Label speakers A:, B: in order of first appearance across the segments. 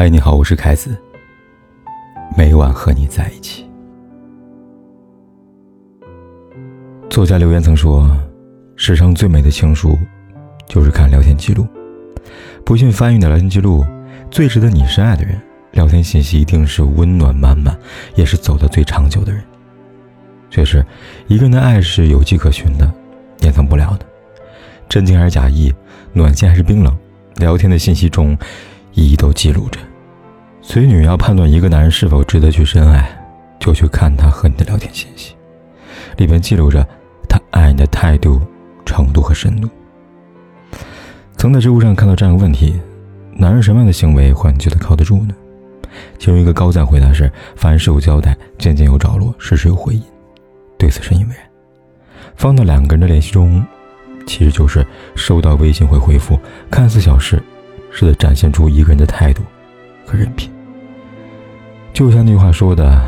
A: 嗨，你好，我是凯子。每晚和你在一起。作家留言曾说：“世上最美的情书，就是看聊天记录。不信翻阅你的聊天记录，最值得你深爱的人，聊天信息一定是温暖满满，也是走得最长久的人。确实，一个人的爱是有迹可循的，掩藏不了的。真情还是假意，暖心还是冰冷，聊天的信息中。”一一都记录着，所以女要判断一个男人是否值得去深爱，就去看他和你的聊天信息，里面记录着他爱你的态度、程度和深度。曾在知乎上看到这样一个问题：男人什么样的行为会让你觉得靠得住呢？其中一个高赞回答是：凡事有交代，件件有着落，事事有回音。对此深以为然。放到两个人的联系中，其实就是收到微信会回复，看似小事。是在展现出一个人的态度和人品。就像那句话说的：“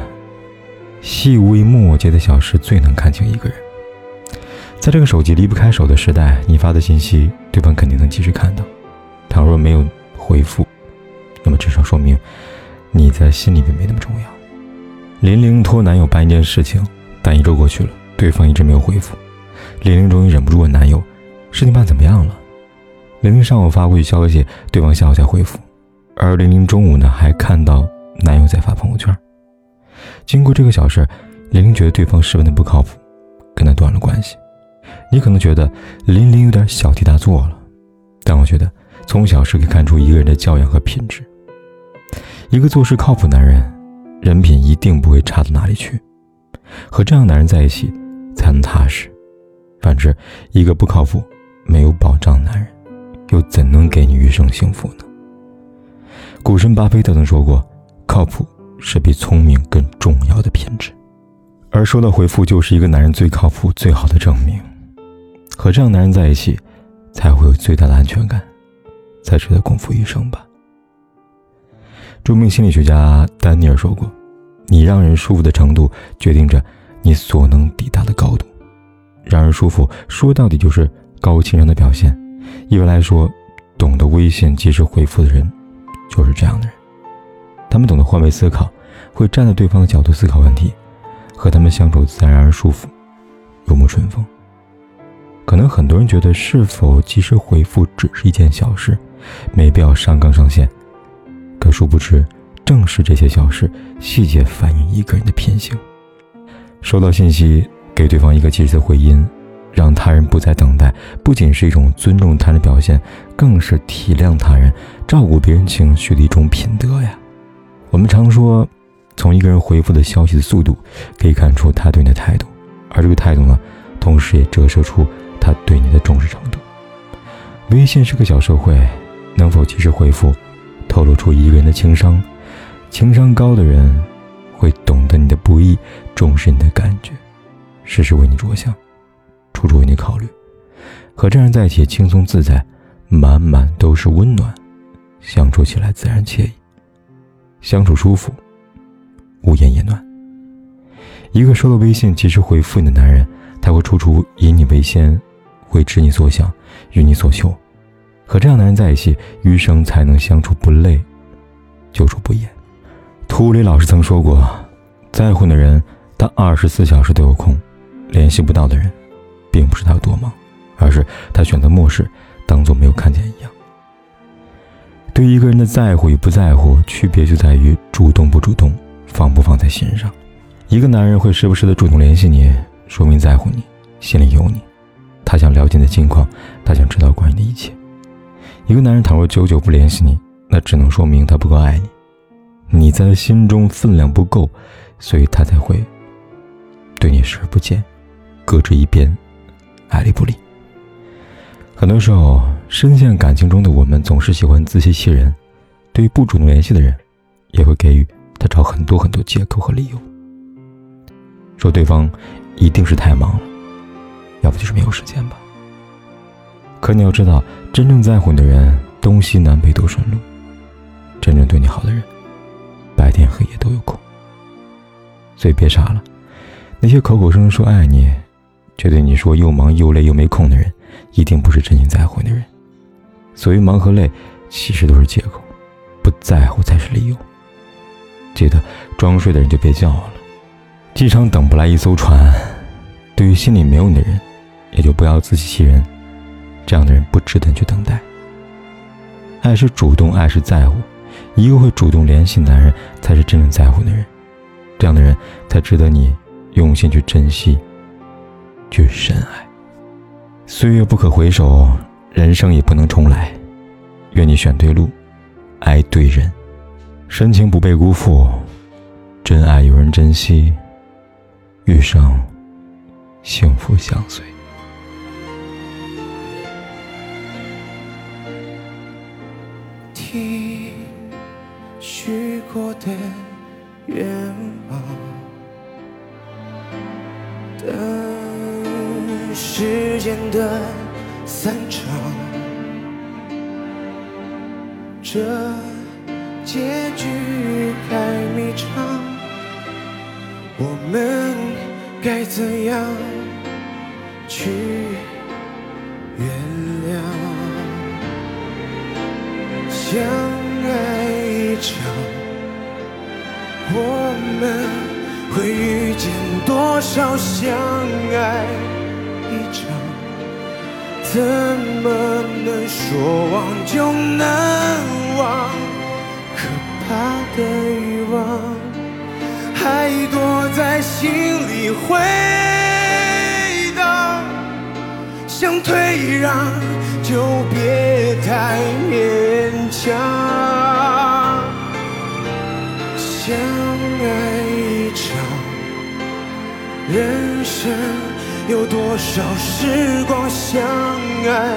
A: 细微末节的小事最能看清一个人。”在这个手机离不开手的时代，你发的信息，对方肯定能及时看到。倘若没有回复，那么至少说明你在心里面没那么重要。林玲托男友办一件事情，但一周过去了，对方一直没有回复。林玲终于忍不住问男友：“事情办怎么样了？”玲玲上午发过去消息，对方下午才回复，而玲玲中午呢还看到男友在发朋友圈。经过这个小事，玲玲觉得对方十分的不靠谱，跟他断了关系。你可能觉得玲玲有点小题大做了，但我觉得从小事可以看出一个人的教养和品质。一个做事靠谱男人，人品一定不会差到哪里去。和这样男人在一起才能踏实。反之，一个不靠谱、没有保障的男人。又怎能给你余生幸福呢？股神巴菲特曾说过：“靠谱是比聪明更重要的品质。”而收到回复就是一个男人最靠谱、最好的证明。和这样男人在一起，才会有最大的安全感，才值得共赴一生吧。著名心理学家丹尼尔说过：“你让人舒服的程度，决定着你所能抵达的高度。让人舒服，说到底就是高情商的表现。”一般来说，懂得微信及时回复的人，就是这样的人。他们懂得换位思考，会站在对方的角度思考问题，和他们相处自然而舒服，如沐春风。可能很多人觉得是否及时回复只是一件小事，没必要上纲上线。可殊不知，正是这些小事细节反映一个人的品行。收到信息，给对方一个及时的回音。让他人不再等待，不仅是一种尊重他人的表现，更是体谅他人、照顾别人情绪的一种品德呀。我们常说，从一个人回复的消息的速度，可以看出他对你的态度，而这个态度呢，同时也折射出他对你的重视程度。微信是个小社会，能否及时回复，透露出一个人的情商。情商高的人，会懂得你的不易，重视你的感觉，事事为你着想。处处为你考虑，和这样人在一起轻松自在，满满都是温暖，相处起来自然惬意，相处舒服，无言也暖。一个收到微信及时回复你的男人，他会处处以你为先，会知你所想，与你所求。和这样男人在一起，余生才能相处不累，久处不厌。图里老师曾说过，在乎的人，他二十四小时都有空；联系不到的人。并不是他有多忙，而是他选择漠视，当做没有看见一样。对一个人的在乎与不在乎，区别就在于主动不主动，放不放在心上。一个男人会时不时的主动联系你，说明在乎你，心里有你，他想了解你的近况，他想知道关于你的一切。一个男人倘若久久不联系你，那只能说明他不够爱你，你在他心中分量不够，所以他才会对你视而不见，搁置一边。爱理不理。很多时候，深陷感情中的我们总是喜欢自欺欺人，对于不主动联系的人，也会给予他找很多很多借口和理由，说对方一定是太忙了，要不就是没有时间吧。可你要知道，真正在乎你的人，东西南北都顺路；真正对你好的人，白天黑夜都有空。所以别傻了，那些口口声声说爱你。却对你说又忙又累又没空的人，一定不是真心在乎你的人。所谓忙和累，其实都是借口，不在乎才是理由。记得装睡的人就别叫了。机场等不来一艘船，对于心里没有你的人，也就不要自欺欺人。这样的人不值得你去等待。爱是主动，爱是在乎。一个会主动联系男人，才是真正在乎的人。这样的人才值得你用心去珍惜，去深爱。岁月不可回首，人生也不能重来。愿你选对路，爱对人，深情不被辜负，真爱有人珍惜，余生幸福相随。
B: 听许过的愿望，间的散场，这结局太迷长，我们该怎样去原谅？相爱一场，我们会遇见多少相爱一场？怎么能说忘就能忘？可怕的欲望还躲在心里回荡，想退让就别太勉强，相爱一场，人生有多少时光？相爱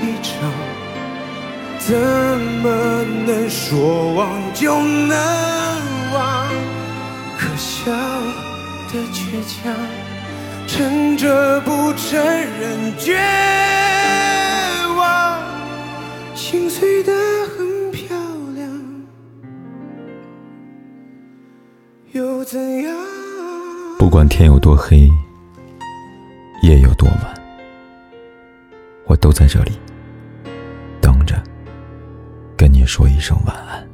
B: 一场，怎么能说忘就能忘？可笑的倔强，撑着不承认绝望，心碎的很漂亮。又怎样？
A: 不管天有多黑，夜有多晚，我都在这里等着，跟你说一声晚安。